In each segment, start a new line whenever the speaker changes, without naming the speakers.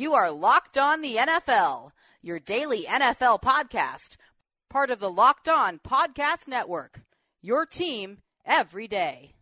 You are Locked On the NFL, your daily NFL podcast, part of the Locked On Podcast Network. Your team every day.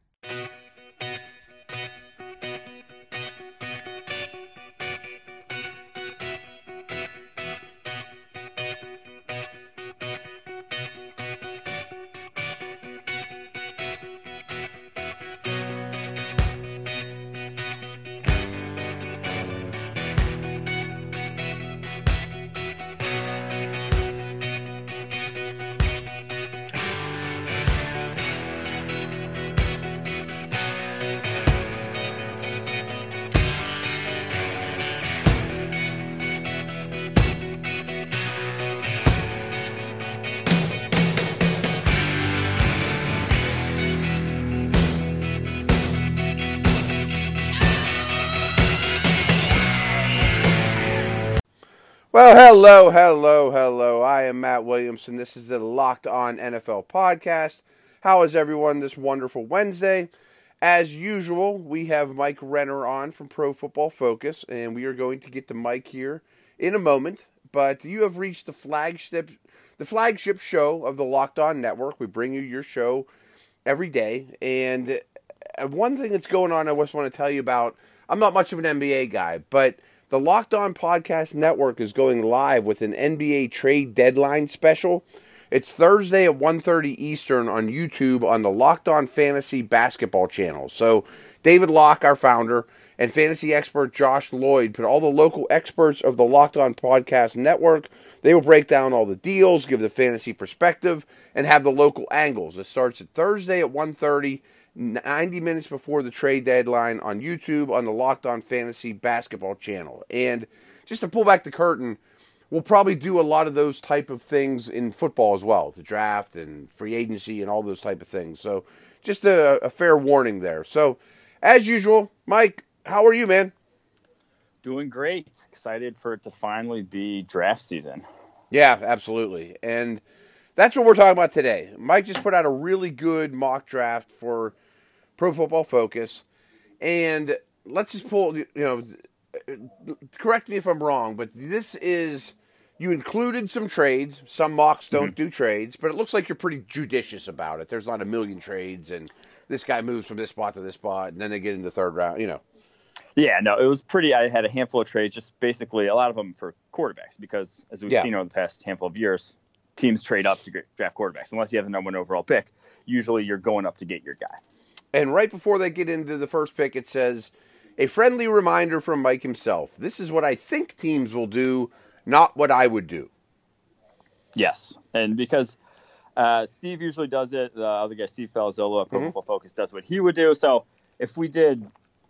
Well, hello, hello, hello. I am Matt Williamson. This is the Locked On NFL podcast. How is everyone this wonderful Wednesday? As usual, we have Mike Renner on from Pro Football Focus, and we are going to get to Mike here in a moment. But you have reached the flagship, the flagship show of the Locked On Network. We bring you your show every day, and uh, one thing that's going on, I just want to tell you about. I'm not much of an NBA guy, but the Locked On Podcast Network is going live with an NBA trade deadline special. It's Thursday at 1:30 Eastern on YouTube on the Locked On Fantasy Basketball channel. So, David Locke, our founder, and fantasy expert Josh Lloyd put all the local experts of the Locked On Podcast Network. They will break down all the deals, give the fantasy perspective, and have the local angles. It starts at Thursday at 1:30 90 minutes before the trade deadline on YouTube on the Locked On Fantasy Basketball channel. And just to pull back the curtain, we'll probably do a lot of those type of things in football as well, the draft and free agency and all those type of things. So just a, a fair warning there. So as usual, Mike, how are you, man?
Doing great. Excited for it to finally be draft season.
Yeah, absolutely. And that's what we're talking about today. Mike just put out a really good mock draft for Pro Football Focus, and let's just pull. You know, correct me if I'm wrong, but this is you included some trades. Some mocks don't mm-hmm. do trades, but it looks like you're pretty judicious about it. There's not a million trades, and this guy moves from this spot to this spot, and then they get in the third round. You know.
Yeah, no, it was pretty. I had a handful of trades, just basically a lot of them for quarterbacks, because as we've yeah. seen over the past handful of years, teams trade up to draft quarterbacks unless you have the number one overall pick. Usually, you're going up to get your guy.
And right before they get into the first pick, it says, a friendly reminder from Mike himself. This is what I think teams will do, not what I would do.
Yes. And because uh, Steve usually does it, the other guy, Steve Palazzolo at Pro mm-hmm. Focus, does what he would do. So if we did,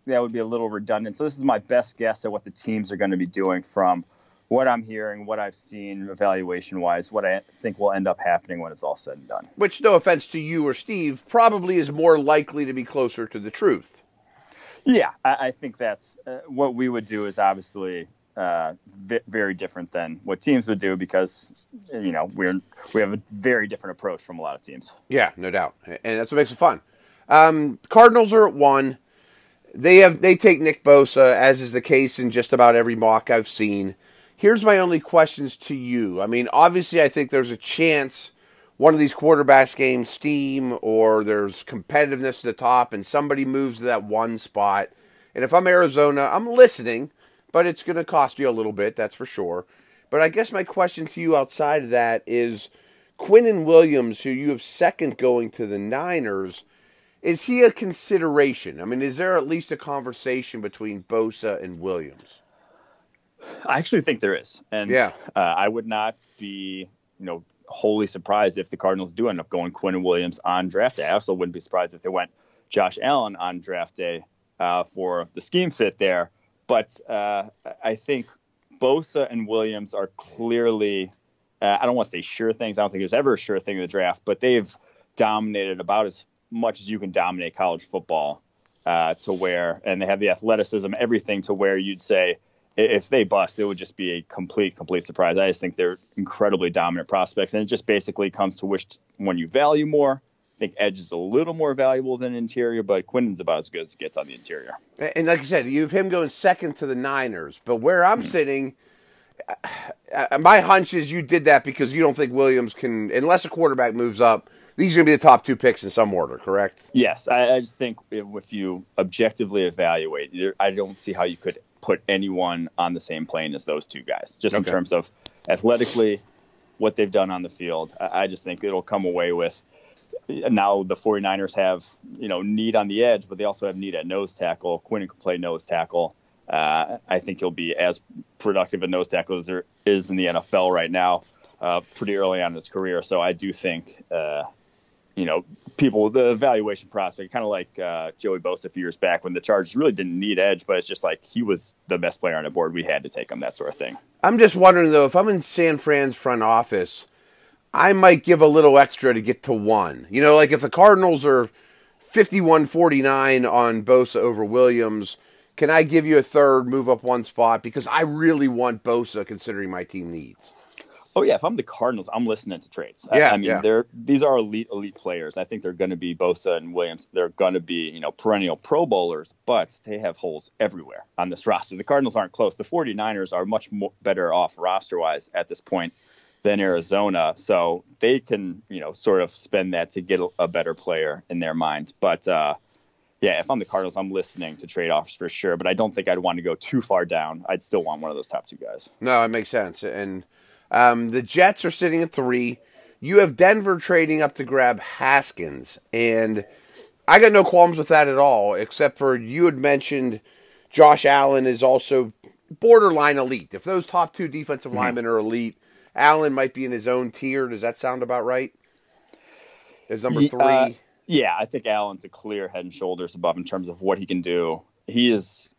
that would be a little redundant. So this is my best guess at what the teams are going to be doing from what I'm hearing, what I've seen evaluation wise, what I think will end up happening when it's all said and done.
Which, no offense to you or Steve, probably is more likely to be closer to the truth.
Yeah, I, I think that's uh, what we would do is obviously uh, v- very different than what teams would do because you know we're we have a very different approach from a lot of teams.
Yeah, no doubt, and that's what makes it fun. Um, Cardinals are at one. They have they take Nick Bosa, as is the case in just about every mock I've seen. Here's my only questions to you. I mean, obviously, I think there's a chance one of these quarterbacks gains steam or there's competitiveness at the top and somebody moves to that one spot. And if I'm Arizona, I'm listening, but it's going to cost you a little bit, that's for sure. But I guess my question to you outside of that is Quinnen Williams, who you have second going to the Niners, is he a consideration? I mean, is there at least a conversation between Bosa and Williams?
I actually think there is, and yeah, uh, I would not be, you know, wholly surprised if the Cardinals do end up going Quinnen Williams on draft day. I also wouldn't be surprised if they went Josh Allen on draft day uh, for the scheme fit there. But uh, I think Bosa and Williams are clearly, uh, I don't want to say sure things. I don't think there's ever a sure thing in the draft, but they've dominated about as much as you can dominate college football uh, to where, and they have the athleticism, everything to where you'd say if they bust, it would just be a complete, complete surprise. I just think they're incredibly dominant prospects, and it just basically comes to which one you value more. I think edge is a little more valuable than interior, but Quinnen's about as good as it gets on the interior.
And like I said, you have him going second to the Niners. But where I'm mm-hmm. sitting, my hunch is you did that because you don't think Williams can, unless a quarterback moves up. These are going to be the top two picks in some order, correct?
Yes, I, I just think if you objectively evaluate, I don't see how you could put anyone on the same plane as those two guys, just okay. in terms of athletically, what they've done on the field. I, I just think it'll come away with now the 49ers have you know need on the edge, but they also have need at nose tackle. Quinn can play nose tackle. Uh, I think he'll be as productive a nose tackle as there is in the NFL right now, uh, pretty early on in his career. So I do think, uh, you know, people the evaluation prospect, kind of like uh, Joey Bosa a few years back when the Chargers really didn't need edge, but it's just like he was the best player on the board. We had to take him, that sort of thing.
I'm just wondering though, if I'm in San Fran's front office I might give a little extra to get to one. You know, like if the Cardinals are 51 49 on Bosa over Williams, can I give you a third, move up one spot? Because I really want Bosa considering my team needs.
Oh yeah, if I'm the Cardinals, I'm listening to trades. Yeah, I, I mean, yeah. they're these are elite elite players. I think they're going to be Bosa and Williams. They're going to be you know perennial Pro Bowlers, but they have holes everywhere on this roster. The Cardinals aren't close. The 49ers are much more better off roster wise at this point than Arizona. So they can, you know, sort of spend that to get a, better player in their mind. But uh, yeah, if I'm the Cardinals, I'm listening to trade offs for sure. But I don't think I'd want to go too far down. I'd still want one of those top two guys.
No, it makes sense. And um, the Jets are sitting at three. You have Denver trading up to grab Haskins. And I got no qualms with that at all, except for you had mentioned Josh Allen is also borderline elite. If those top two defensive mm-hmm. linemen are elite, Allen might be in his own tier. Does that sound about right? Is number three? Uh,
yeah, I think Allen's a clear head and shoulders above in terms of what he can do. He is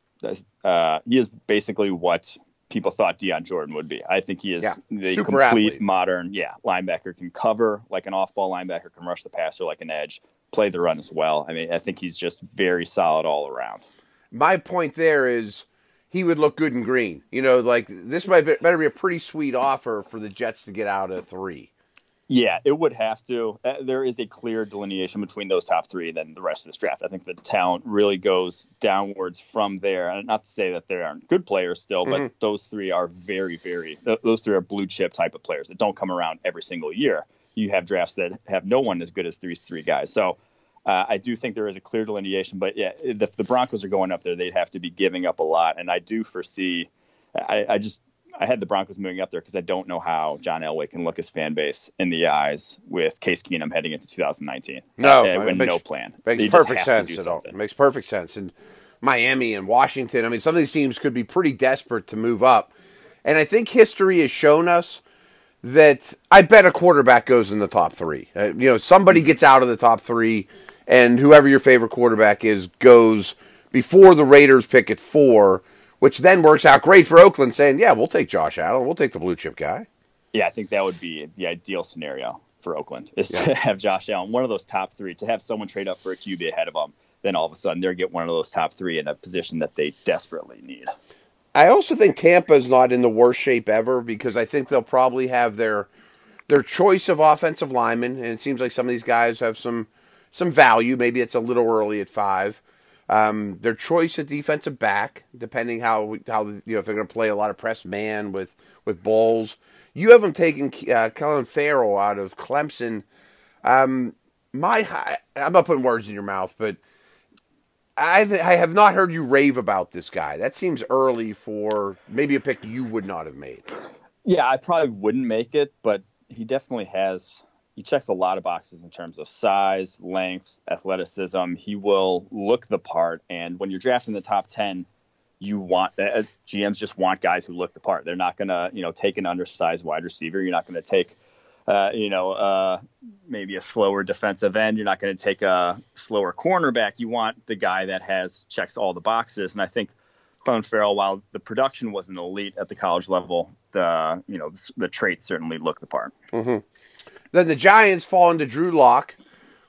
uh, he is basically what people thought Dion Jordan would be. I think he is yeah, the complete athlete. modern, yeah, linebacker can cover like an off-ball linebacker, can rush the passer like an edge, play the run as well. I mean, I think he's just very solid all around.
My point there is he would look good in green. You know, like this might be, better be a pretty sweet offer for the Jets to get out of three.
Yeah, it would have to. Uh, there is a clear delineation between those top three and then the rest of this draft. I think the talent really goes downwards from there. And not to say that there aren't good players still, but mm-hmm. those three are very, very. Those three are blue chip type of players that don't come around every single year. You have drafts that have no one as good as these three guys. So uh, I do think there is a clear delineation, but yeah, if the Broncos are going up there, they'd have to be giving up a lot. And I do foresee, I, I just, I had the Broncos moving up there because I don't know how John Elway can look his fan base in the eyes with Case Keenum heading into 2019. No, uh, with no plan.
Makes he perfect sense at all. It makes perfect sense. And Miami and Washington, I mean, some of these teams could be pretty desperate to move up. And I think history has shown us that I bet a quarterback goes in the top three. Uh, you know, somebody gets out of the top three and whoever your favorite quarterback is goes before the Raiders pick at four, which then works out great for Oakland, saying, "Yeah, we'll take Josh Allen, we'll take the blue chip guy."
Yeah, I think that would be the ideal scenario for Oakland is yeah. to have Josh Allen, one of those top three, to have someone trade up for a QB ahead of them. Then all of a sudden they're get one of those top three in a position that they desperately need.
I also think Tampa is not in the worst shape ever because I think they'll probably have their their choice of offensive linemen, and it seems like some of these guys have some some value. Maybe it's a little early at five. Um, their choice at defensive back, depending how how you know if they're going to play a lot of press man with with balls. You have them taking uh, Clelin Ferrell out of Clemson. Um, my, I'm not putting words in your mouth, but I've, I have not heard you rave about this guy. That seems early for maybe a pick you would not have made.
Yeah, I probably wouldn't make it, but he definitely has he checks a lot of boxes in terms of size, length, athleticism. He will look the part. And when you're drafting the top 10, you want uh, GMs just want guys who look the part. They're not going to, you know, take an undersized wide receiver. You're not going to take, uh, you know, uh, maybe a slower defensive end. You're not going to take a slower cornerback. You want the guy that has checks all the boxes. And I think Clelin Ferrell, while the production wasn't elite at the college level, the you know the, the traits certainly look the part.
Mm-hmm. Then the Giants fall into Drew Lock,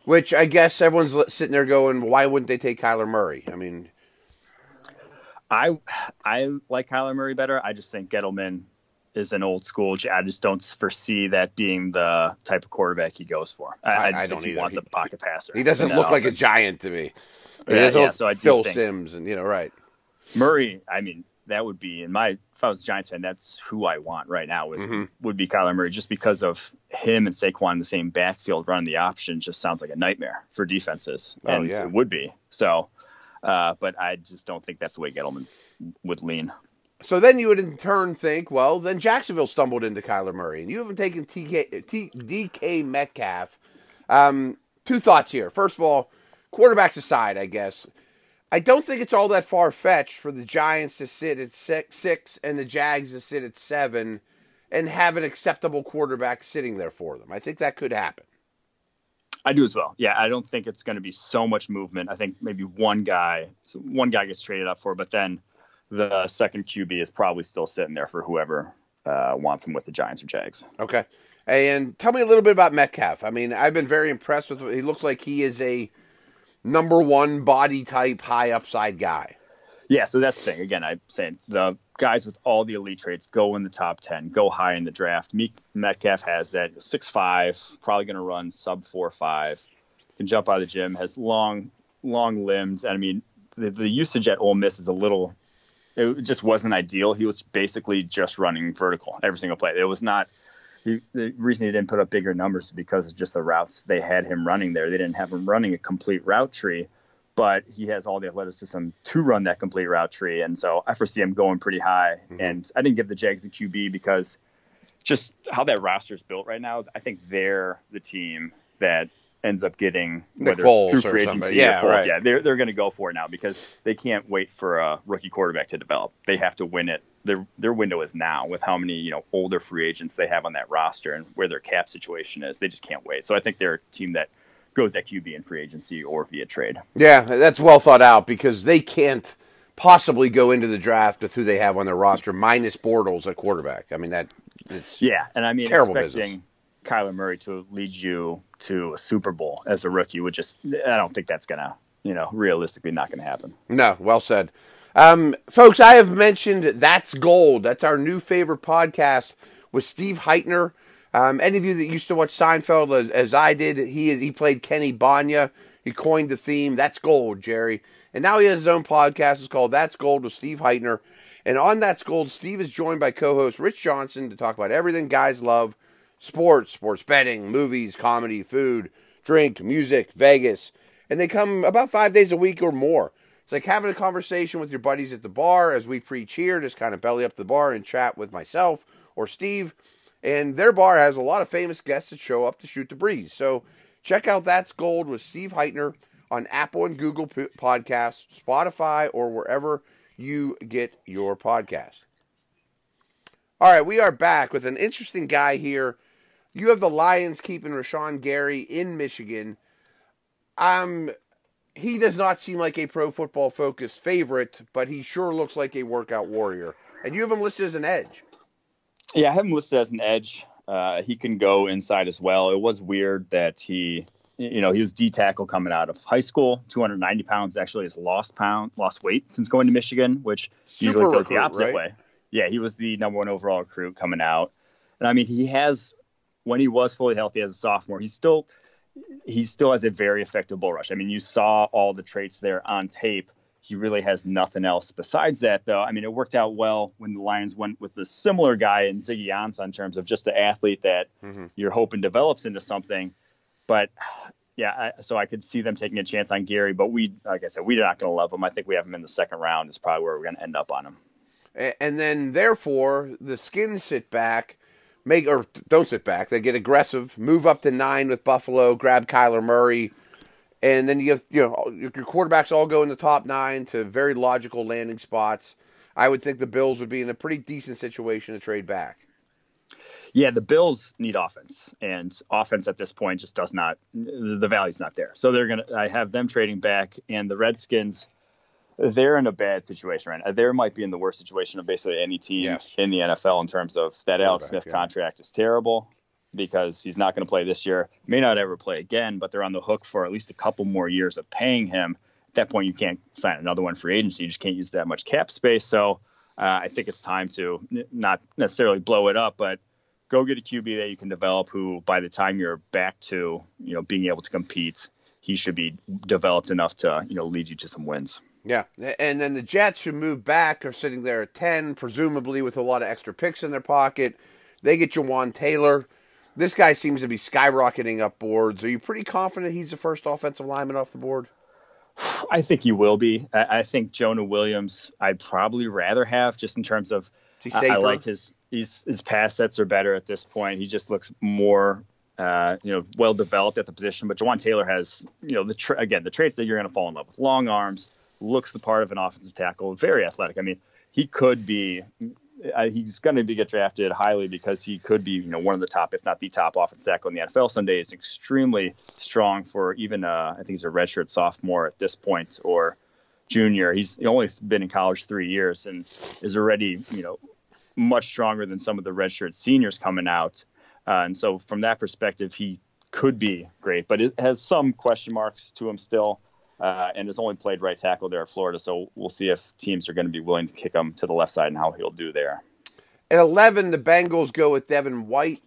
which I guess everyone's sitting there going, why wouldn't they take Kyler Murray? I mean,
I I like Kyler Murray better. I just think Gettleman is an old school. I just don't foresee that being the type of quarterback he goes for. I, I, I don't think he wants he, a pocket passer.
He doesn't look like a giant to me. Yeah, yeah, so I Phil Simms and you know right.
Murray, I mean, that would be in my if I was a Giants fan, that's who I want right now is mm-hmm. would be Kyler Murray just because of him and Saquon in the same backfield running the option just sounds like a nightmare for defenses. Oh, and yeah. it would be. So uh, but I just don't think that's the way Gettleman's would lean.
So then you would in turn think, well, then Jacksonville stumbled into Kyler Murray, and you haven't taken TK, T, DK Metcalf. Um, two thoughts here. First of all, quarterbacks aside, I guess. I don't think it's all that far fetched for the Giants to sit at six, six and the Jags to sit at seven and have an acceptable quarterback sitting there for them. I think that could happen.
I do as well. Yeah, I don't think it's going to be so much movement. I think maybe one guy, one guy gets traded up for, but then the second QB is probably still sitting there for whoever uh, wants him with the Giants or Jags.
Okay. And tell me a little bit about Metcalf. I mean, I've been very impressed with. He looks like he is a number one body type, high upside guy.
Yeah, so that's the thing. Again, I'm saying the guys with all the elite traits go in the top 10, go high in the draft. Meek Metcalf has that six five, probably going to run sub four five, can jump out of the gym, has long, long limbs. And I mean, the, the usage at Ole Miss is a little, it just wasn't ideal. He was basically just running vertical every single play. It was not, he, the reason he didn't put up bigger numbers is because of just the routes they had him running there. They didn't have him running a complete route tree but he has all the athleticism to run that complete route tree. And so I foresee him going pretty high. Mm-hmm. And I didn't give the Jags a QB because just how that roster is built right now, I think they're the team that ends up getting
whether it's through free agency yeah,
Foles. Right. Yeah, they're they're going to go for it now because they can't wait for a rookie quarterback to develop. They have to win it. Their their window is now with how many you know older free agents they have on that roster and where their cap situation is. They just can't wait. So I think they're a team that goes at QB in free agency or via trade.
Yeah, that's well thought out because they can't possibly go into the draft with who they have on their roster minus Bortles at quarterback. I mean that.
It's yeah, and I mean terrible expecting business. Kyler Murray to lead you to a Super Bowl as a rookie would just. I don't think that's gonna you know realistically not gonna happen.
No, well said. Um, folks, I have mentioned That's Gold. That's our new favorite podcast with Steve Hytner. Um, any of you that used to watch Seinfeld as, as I did, he is, he played Kenny Bania. He coined the theme. That's gold, Jerry. And now he has his own podcast. It's called That's Gold with Steve Hytner. And on That's Gold, Steve is joined by co-host Rich Johnson to talk about everything guys love: sports, sports betting, movies, comedy, food, drink, music, Vegas. And they come about five days a week or more. It's like having a conversation with your buddies at the bar as we preach here, just kind of belly up the bar and chat with myself or Steve. And their bar has a lot of famous guests that show up to shoot the breeze. So check out That's Gold with Steve Hytner on Apple and Google Podcasts, Spotify, or wherever you get your podcast. All right, we are back with an interesting guy here. You have the Lions keeping Rashan Gary in Michigan. Um, he does not seem like a pro football focused favorite, but he sure looks like a workout warrior. And you have him listed as an edge.
Yeah, I have him listed as an edge. Uh, he can go inside as well. It was weird that he, you know, he was D tackle coming out of high school. 290 pounds actually has lost pound, lost weight since going to Michigan, which Super usually goes recruit, the opposite right? way. Yeah, he was the number one overall recruit coming out, and I mean, he has when he was fully healthy as a sophomore, he's still he still has a very effective bull rush. I mean, you saw all the traits there on tape he really has nothing else besides that, though. I mean, it worked out well when the Lions went with a similar guy in Ziggy Ansah in terms of just the athlete that mm-hmm. you're hoping develops into something. But yeah, I, so I could see them taking a chance on Gary, but we, like I said, we're not going to love him. I think we have him in the second round. Is probably where we're going to end up on him.
And then, therefore, the Skins sit back, make or don't sit back. They get aggressive, move up to nine with Buffalo, grab Kyler Murray and then you have you know your quarterbacks all go in the top nine to very logical landing spots. I would think the Bills would be in a pretty decent situation to trade back.
Yeah, the Bills need offense, and offense at this point just does not. The value's not there, so they're gonna. I have them trading back, and the Redskins. They're in a bad situation right now. They might be in the worst situation of basically any team yes. in the NFL in terms of that Alex Smith yeah. contract is terrible because he's not going to play this year. May not ever play again, but they're on the hook for at least a couple more years of paying him. At that point, you can't sign another one for agency. You just can't use that much cap space. So Uh, I think it's time to not necessarily blow it up, but go get a QB that you can develop who, by the time you're back to you know being able to compete, he should be developed enough to you know lead you to some wins.
Yeah, and then the Jets who move back are sitting there at ten, presumably with a lot of extra picks in their pocket. They get Jawaan Taylor. This guy seems to be skyrocketing up boards. Are you pretty confident he's the first offensive lineman off the board?
I think he will be. I, think Jonah Williams. I'd probably rather have just in terms of. I, I like his his his pass sets are better at this point. He just looks more uh, you know, well developed at the position. But Jawaan Taylor has, you know, the tra- again the traits that you're going to fall in love with: long arms, looks the part of an offensive tackle, very athletic. I mean, he could be. Uh, he's going to be get drafted highly because he could be, you know, one of the top, if not the top, offensive tackle in the NFL someday. Is extremely strong for even, uh, I think he's a redshirt sophomore at this point or junior. He's only been in college three years and is already, you know, much stronger than some of the redshirt seniors coming out. Uh, and so, from that perspective, he could be great, but it has some question marks to him still. Uh, and has only played right tackle there at Florida. So we'll see if teams are going to be willing to kick him to the left side and how he'll do there.
At 11, the Bengals go with Devin White.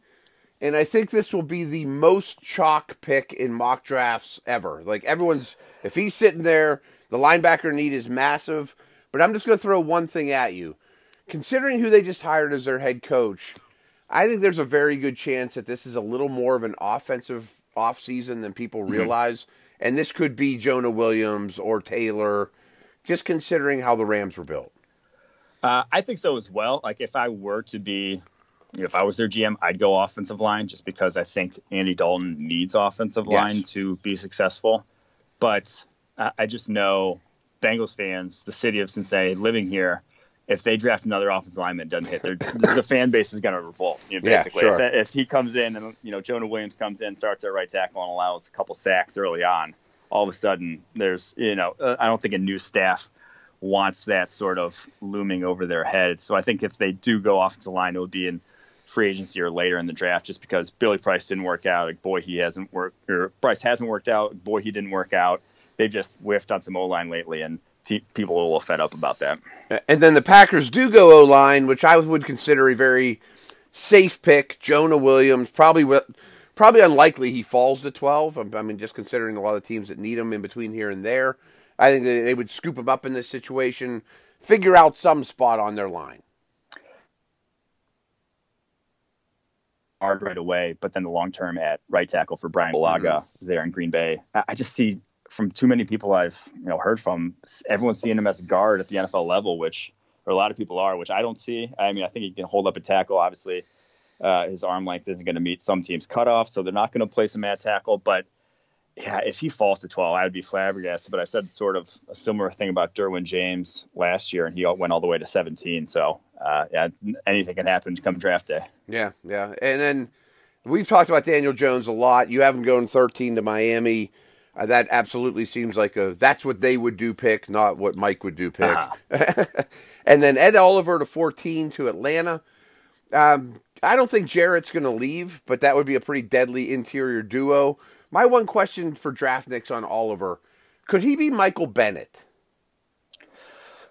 And I think this will be the most chalk pick in mock drafts ever. Like everyone's, if he's sitting there, the linebacker need is massive. But I'm just going to throw one thing at you. Considering who they just hired as their head coach, I think there's a very good chance that this is a little more of an offensive offseason than people mm-hmm. realize. Mm-hmm. And this could be Jonah Williams or Taylor, just considering how the Rams were built.
Uh, I think so as well. Like if I were to be, you know, if I was their GM, I'd go offensive line just because I think Andy Dalton needs offensive yes. line to be successful. But I, I just know Bengals fans, the city of Cincinnati, living here, if they draft another offensive lineman doesn't hit, the fan base is going to revolt. You know, basically, yeah, sure. if, if, he comes in and you know Jonah Williams comes in, starts at right tackle, and allows a couple sacks early on, all of a sudden there's you know uh, I don't think a new staff wants that sort of looming over their head. So I think if they do go offensive line, it would be in free agency or later in the draft, just because Billy Price didn't work out. Like boy, he hasn't worked, or Price hasn't worked out. Boy, he didn't work out. They've just whiffed on some O line lately, and people are a little fed up about that.
And then the Packers do go O line, which I would consider a very safe pick. Jonah Williams, probably probably unlikely he falls to 12. I mean, just considering a lot of teams that need him in between here and there, I think they would scoop him up in this situation, figure out some spot on their line.
Hard right away, but then the long term at right tackle for Brian Bulaga mm-hmm. there in Green Bay. I just see from too many people I've you know heard from, everyone's seeing him as a guard at the NFL level, which or a lot of people are, which I don't see. I mean, I think he can hold up a tackle. Obviously, uh, his arm length isn't going to meet some teams' cutoff, so they're not going to place him at tackle. But yeah, if he falls to 12, I would be flabbergasted. But I said sort of a similar thing about Derwin James last year, and he went all the way to 17. So uh, yeah, anything can happen come draft day.
Yeah, yeah, and then we've talked about Daniel Jones a lot. You have him going 13 to Miami. Uh, that absolutely seems like a that's what they would do pick, not what Mike would do pick. Uh-huh. and then Ed Oliver to 14 to Atlanta. Um, I don't think Jarrett's going to leave, but that would be a pretty deadly interior duo. My one question for draft nicks on Oliver could he be Michael Bennett?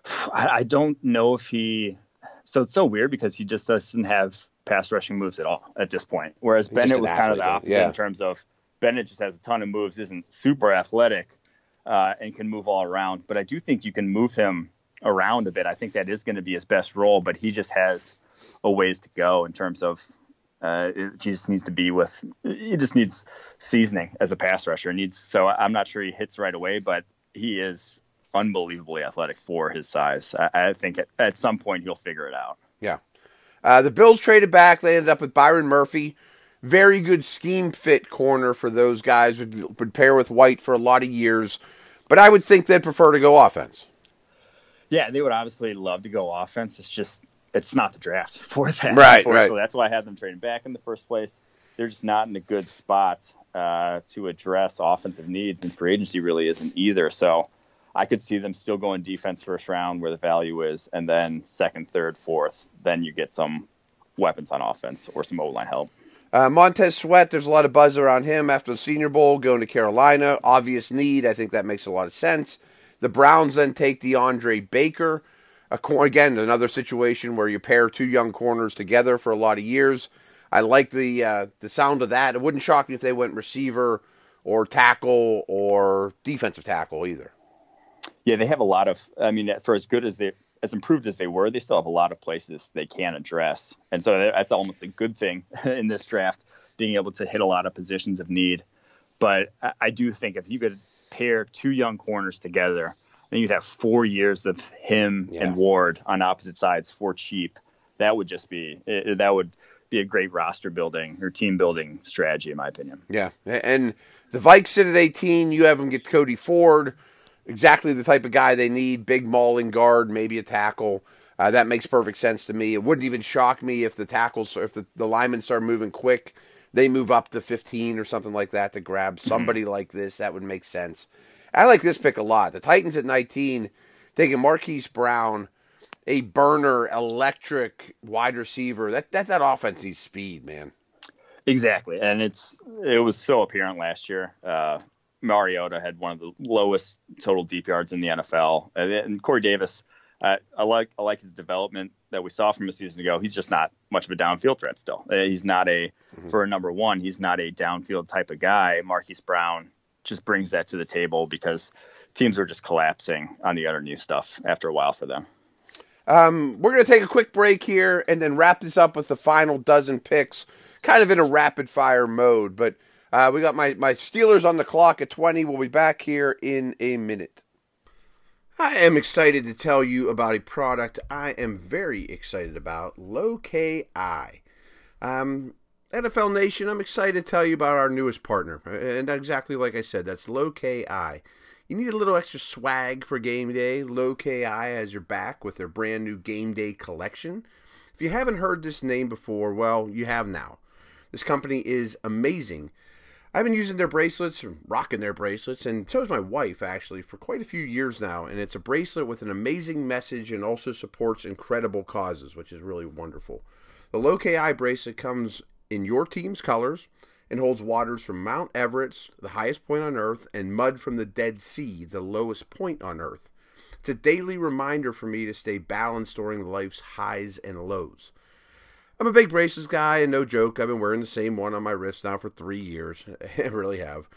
I, I don't know if he. So it's so weird because he just doesn't have pass rushing moves at all at this point. Whereas He's Bennett was athlete, kind of the opposite yeah. in terms of Bennett just has a ton of moves, isn't super athletic, uh, and can move all around. But I do think you can move him around a bit. I think that is going to be his best role, but he just has a ways to go in terms of uh, just needs to be with he just needs seasoning as a pass rusher. Needs so I'm not sure he hits right away, but he is unbelievably athletic for his size. I, I think at, at, some point he'll figure it out.
Yeah. Uh, the Bills traded back. They ended up with Byron Murphy, very good scheme fit corner for those guys. Would, would pair with White for a lot of years, but I would think they'd prefer to go offense.
Yeah, they would obviously love to go offense. It's just it's not the draft for them.
Right, right.
That's why I had them trading back in the first place. They're just not in a good spot uh, to address offensive needs, and free agency really isn't either. So I could see them still going defense first round where the value is, and then second, third, fourth. Then you get some weapons on offense or some O line help.
Uh, Montez Sweat, there's a lot of buzz around him after the Senior Bowl, going to Carolina. Obvious need. I think that makes a lot of sense. The Browns then take DeAndre Baker. again another situation where you pair two young corners together for a lot of years. I like the uh, the sound of that. It wouldn't shock me if they went receiver or tackle or defensive tackle either.
Yeah, they have a lot of. I mean, for as good as they as improved as they were, they still have a lot of places they can address, and so that's almost a good thing in this draft, being able to hit a lot of positions of need. But I do think if you could pair two young corners together, then you'd have four years of him yeah. and Ward on opposite sides for cheap. That would just be that would be a great roster building or team building strategy, in my opinion.
Yeah, and the Vikes sit at 18. You have them get Cody Ford, exactly the type of guy they need. Big mauling guard, maybe a tackle. Uh, that makes perfect sense to me. It wouldn't even shock me if the tackles, if the, the linemen start moving quick, they move up to 15 or something like that to grab mm-hmm. somebody like this. That would make sense. I like this pick a lot. The Titans at 19, taking Marquise Brown, a burner, electric wide receiver. That that that offense needs speed, man.
Exactly, and it's it was so apparent last year. Uh, Mariota had one of the lowest total deep yards in the NFL, and, and Corey Davis. Uh, I like I like his development that we saw from a season ago. He's just not much of a downfield threat still. Uh, he's not a mm-hmm. for a number one. He's not a downfield type of guy. Marquise Brown just brings that to the table because teams were just collapsing on the underneath stuff after a while for them.
Um, we're going to take a quick break here and then wrap this up with the final dozen picks, kind of in a rapid fire mode. But uh, we got my, my Steelers on the clock at 20. We'll be back here in a minute. I am excited to tell you about a product I am very excited about, Lokai. Um, NFL Nation, I'm excited to tell you about our newest partner. And exactly like I said, that's Lokai. You need a little extra swag for game day? Lokai has your back with their brand new game day collection. If you haven't heard this name before, well, you have now. This company is amazing. I've been using their bracelets, rocking their bracelets, and so has my wife actually for quite a few years now. And it's a bracelet with an amazing message and also supports incredible causes, which is really wonderful. The Lokai bracelet comes in your team's colors and holds waters from Mount Everest, the highest point on Earth, and mud from the Dead Sea, the lowest point on Earth. It's a daily reminder for me to stay balanced during life's highs and lows. I'm a big braces guy, and no joke, I've been wearing the same one on my wrist now for three years. I really have.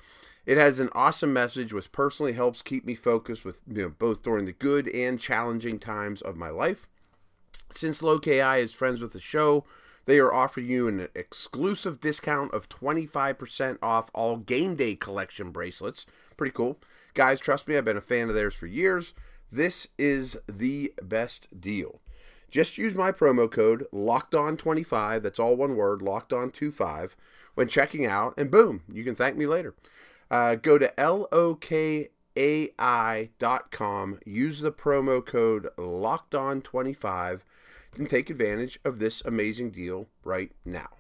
It has an awesome message which personally helps keep me focused with you know, both during the good and challenging times of my life. Since Lokai is friends with the show, they are offering you an exclusive discount of 25% off all game day collection bracelets. Pretty cool. Guys, trust me, I've been a fan of theirs for years. This is the best deal. Just use my promo code locked on 25 that's all one word, locked on 25 when checking out, and boom, you can thank me later. Uh, go to lokai.com, use the promo code locked on 25 and take advantage of this amazing deal right now.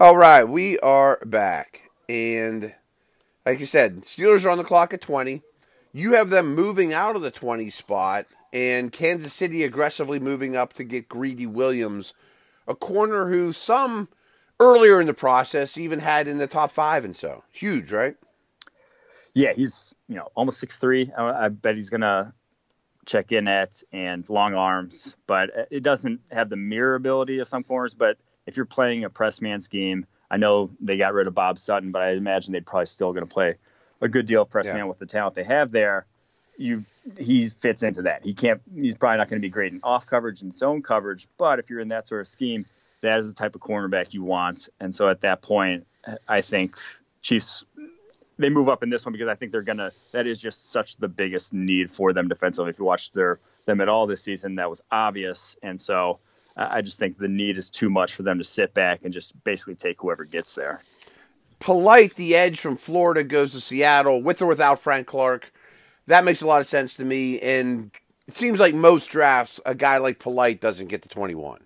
All right, we are back. And like you said, Steelers are on the clock at 20. You have them moving out of the 20 spot, and Kansas City aggressively moving up to get Greedy Williams, a corner who some earlier in the process even had in the top five and so. Huge, right?
Yeah, he's you know almost six three. I, I bet he's gonna check in at and long arms, but it doesn't have the mirror ability of some corners. But if you're playing a press man scheme, I know they got rid of Bob Sutton, but I imagine they're probably still going to play a good deal of press yeah. man with the talent they have there. You he fits into that. He can't. He's probably not going to be great in off coverage and zone coverage, but if you're in that sort of scheme, that is the type of cornerback you want. And so at that point, I think Chiefs they move up in this one because I think they're gonna. That is just such the biggest need for them defensively. If you watch their them at all this season, that was obvious, and so I just think the need is too much for them to sit back and just basically take whoever gets there.
Polite, the edge from Florida goes to Seattle with or without Frank Clark. That makes a lot of sense to me, and it seems like most drafts, a guy like Polite doesn't get to 21.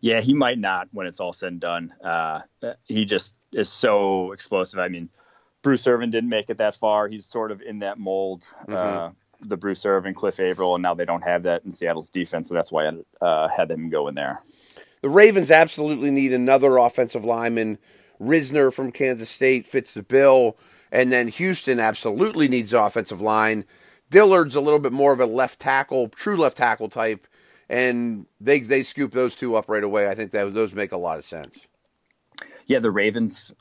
Yeah, he might not when it's all said and done. Uh, he just is so explosive. I mean, Bruce Irvin didn't make it that far. He's sort of in that mold. Mm-hmm. Uh, the Bruce Irvin, Cliff Avril, and now they don't have that in Seattle's defense, so that's why I uh, had them go in there.
The Ravens absolutely need another offensive lineman. Risner from Kansas State fits the bill, and then Houston absolutely needs offensive line. Dillard's a little bit more of a left tackle, true left tackle type, and they they scoop those two up right away. I think that those make a lot of sense.
Yeah, the Ravens.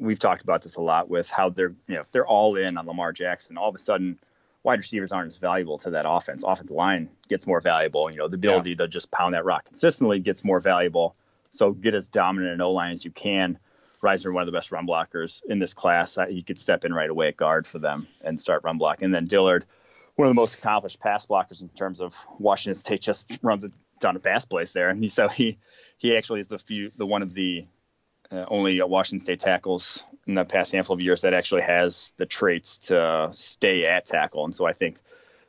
We've talked about this a lot with how they're you know if they're all in on Lamar Jackson, all of a sudden wide receivers aren't as valuable to that offense. Offensive line gets more valuable. You know, the ability yeah. to just pound that rock consistently gets more valuable. So get as dominant an O line as you can. Risner, one of the best run blockers in this class, he could step in right away at guard for them and start run blocking. And then Dillard, one of the most accomplished pass blockers in terms of Washington State, just runs a ton of pass plays there. And he so he he actually is the few the one of the uh, only Washington State tackles in the past handful of years that actually has the traits to stay at tackle. And so I think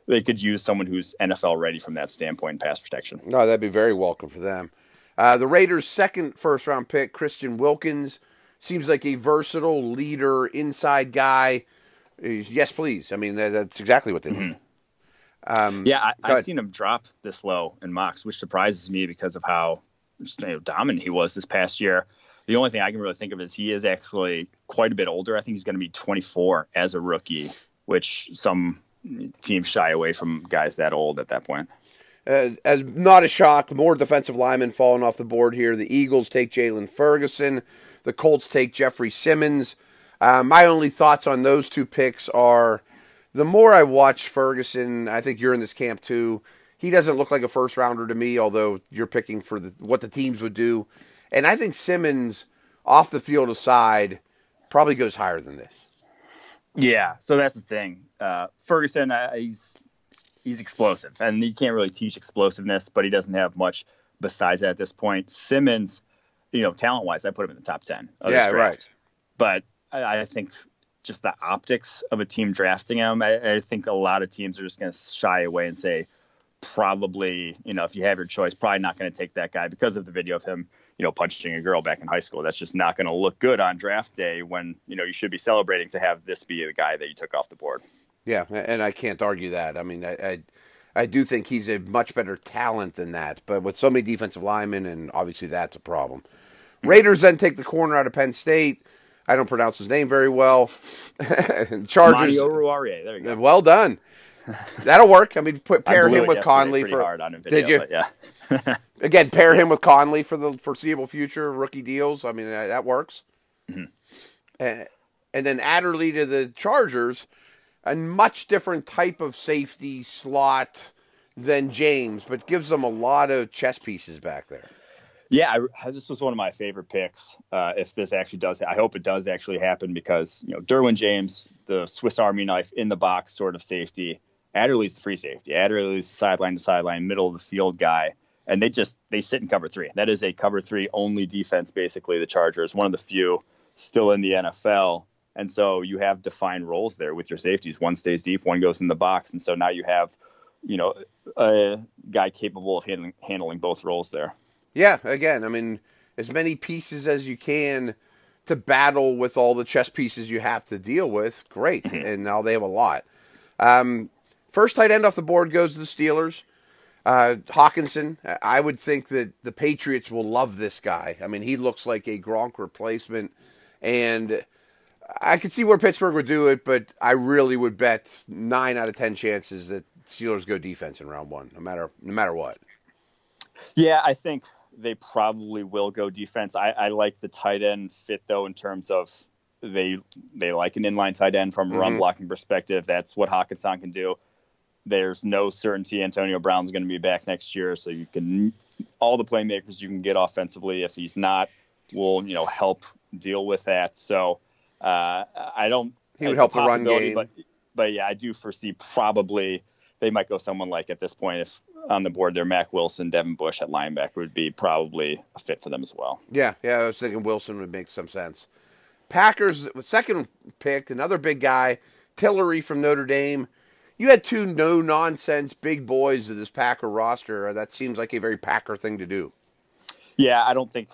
they could use someone who's NFL ready from that standpoint in pass protection.
No, that'd be very welcome for them. Uh, the Raiders' second first round pick, Christian Wilkins, seems like a versatile leader, inside guy. Yes, please. I mean, that's exactly what they need. Mm-hmm.
Um, yeah, I, have seen him drop this low in mocks, which surprises me because of how you know, dominant he was this past year. The only thing I can really think of is he is actually quite a bit older. I think he's going to be 24 as a rookie, which some teams shy away from guys that old at that point.
Uh, as not a shock, more defensive linemen falling off the board here. The Eagles take Jaylon Ferguson. The Colts take Jeffrey Simmons. Uh, my only thoughts on those two picks are the more I watch Ferguson, I think you're in this camp too. He doesn't look like a first rounder to me, although you're picking for the, what the teams would do. And I think Simmons, off the field aside, probably goes higher than this.
Yeah, so that's the thing. Uh, Ferguson, uh, he's he's explosive, and you can't really teach explosiveness, but he doesn't have much besides that at this point. Simmons, you know, talent wise, I put him in the top ten.
yeah, right.
But I, I, think just the optics of a team drafting him, I, I think a lot of teams are just going to shy away and say, probably, you know, if you have your choice, probably not going to take that guy because of the video of him, you know, punching a girl back in high school. That's just not going to look good on draft day when, you know, you should be celebrating to have this be the guy that you took off the board.
Yeah, and I can't argue that. I mean, I, I, I do think he's a much better talent than that, but with so many defensive linemen, and obviously that's a problem. Raiders then take the corner out of Penn State. I don't pronounce his name very well.
Chargers. Mario There you go.
Well done. That'll work. I mean, put, pair him with Conley for.
Video, did you?
Yeah. Again, pair him with Conley for the foreseeable future rookie deals. I mean, that works. Mm-hmm. And, and then Adderley to the Chargers, a much different type of safety slot than James, but gives them a lot of chess pieces back there.
Yeah, I, this was one of my favorite picks. Uh, if this actually does, I hope it does actually happen because you know Derwin James, the Swiss Army knife in the box sort of safety. Adderley's the free safety. Adderley's the sideline to sideline, middle of the field guy, and they just they sit in cover three. That is a cover three only defense. Basically, the Chargers, one of the few still in the NFL, and so you have defined roles there with your safeties. One stays deep, one goes in the box, and so now you have you know a guy capable of handling handling both roles there.
Yeah, again, I mean, as many pieces as you can to battle with all the chess pieces you have to deal with. Great, mm-hmm. and now they have a lot. Um, first tight end off the board goes to the Steelers. Uh, Hockenson, I would think that the Patriots will love this guy. I mean, he looks like a Gronk replacement, and I could see where Pittsburgh would do it, but I really would bet nine out of ten chances that Steelers go defense in round one, no matter no matter what.
Yeah, I think they probably will go defense. I, I like the tight end fit though in terms of they they like an inline tight end from a mm-hmm. run blocking perspective. That's what Hockenson can do. There's no certainty Antonio Brown's going to be back next year, so you can all the playmakers you can get offensively. If he's not, will you know help deal with that. So uh, I don't.
He would help the run game,
but but yeah, I do foresee probably they might go someone like at this point if on the board there Mac Wilson, Devin Bush at linebacker would be probably a fit for them as well.
Yeah, yeah, I was thinking Wilson would make some sense. Packers second pick, another big guy, Tillery from Notre Dame. You had two no nonsense big boys of this Packer roster. That seems like a very Packer thing to do.
Yeah, I don't think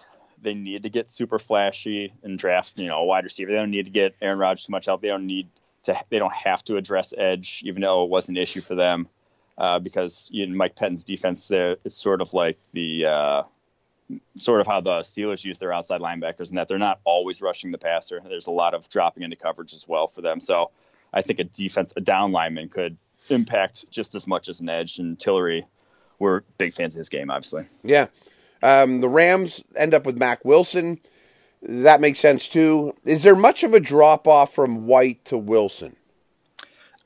they need to get super flashy and draft, you know, a wide receiver. They don't need to get Aaron Rodgers too much help. They don't need to. They don't have to address edge, even though it was an issue for them uh, because you know, Mike Pettine's defense there is sort of like the uh, sort of how the Steelers use their outside linebackers, and that they're not always rushing the passer. There's a lot of dropping into coverage as well for them. So I think a defense, a down lineman could impact just as much as an edge. And Tillery, we're big fans of his game, obviously.
Yeah. Um, the Rams end up with Mac Wilson. That makes sense too. Is there much of a drop off from White to Wilson?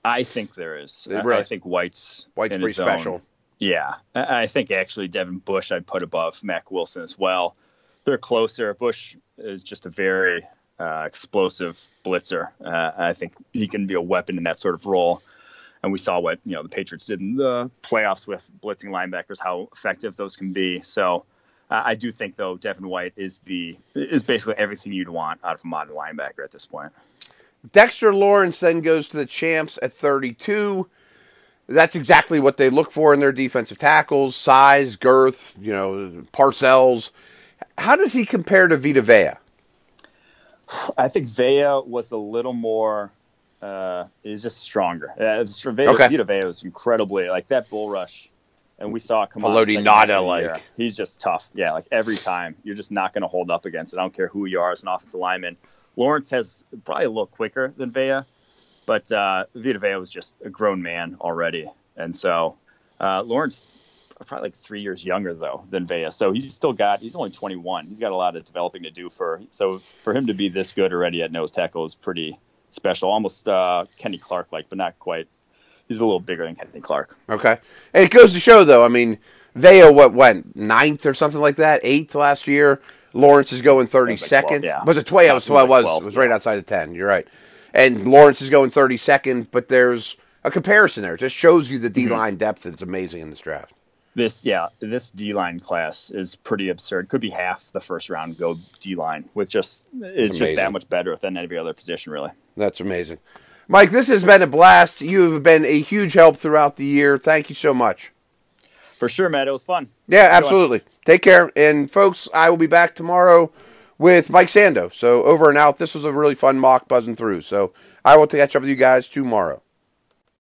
I think there is. I think White's
White's pretty special.
Own. Yeah, I think actually Devin Bush I'd put above Mac Wilson as well. They're closer. Bush is just a very uh, explosive blitzer. Uh, I think he can be a weapon in that sort of role. And we saw what you know the Patriots did in the playoffs with blitzing linebackers, how effective those can be. So uh, I do think though Devin White is the is basically everything you'd want out of a modern linebacker at this point.
Dexter Lawrence then goes to the champs at 32. That's exactly what they look for in their defensive tackles: size, girth, you know, Parcells. How does he compare to Vita Vea?
I think Vea was a little more. Uh, is just stronger. Uh, Vea, okay. Vita Vea was incredibly like that bull rush, and we saw it come
Haloti Ngata like
he's just tough. Yeah, like every time you're just not going to hold up against it. I don't care who you are as an offensive lineman. Lawrence has probably a little quicker than Vea, but uh, Vita Vea was just a grown man already, and so uh, Lawrence probably like three years younger though than Vea. So he's still got he's only 21. He's got a lot of developing to do for so for him to be this good already at nose tackle is pretty special. Almost uh, Kenny Clark like, but not quite. He's a little bigger than Kenny Clark.
Okay, and it goes to show though. I mean, Vea what went ninth or something like that, eighth last year. Lawrence is going thirty second. Like yeah. But the twelve was twelve was was right outside of ten. You're right. And Lawrence is going thirty second, but there's a comparison there. It just shows you the D line mm-hmm. depth is amazing in this draft
this yeah this D line class is pretty absurd. Could be half the first round go D line with just it's just that much better than every other position really.
That's amazing, Mike. This has been a blast. You have been a huge help throughout the year. Thank you so much.
For sure, Matt. It was fun.
Yeah, absolutely. Take care, and folks, I will be back tomorrow with Mike Sando. So over and out. This was a really fun mock buzzing through. So I will catch up with you guys tomorrow.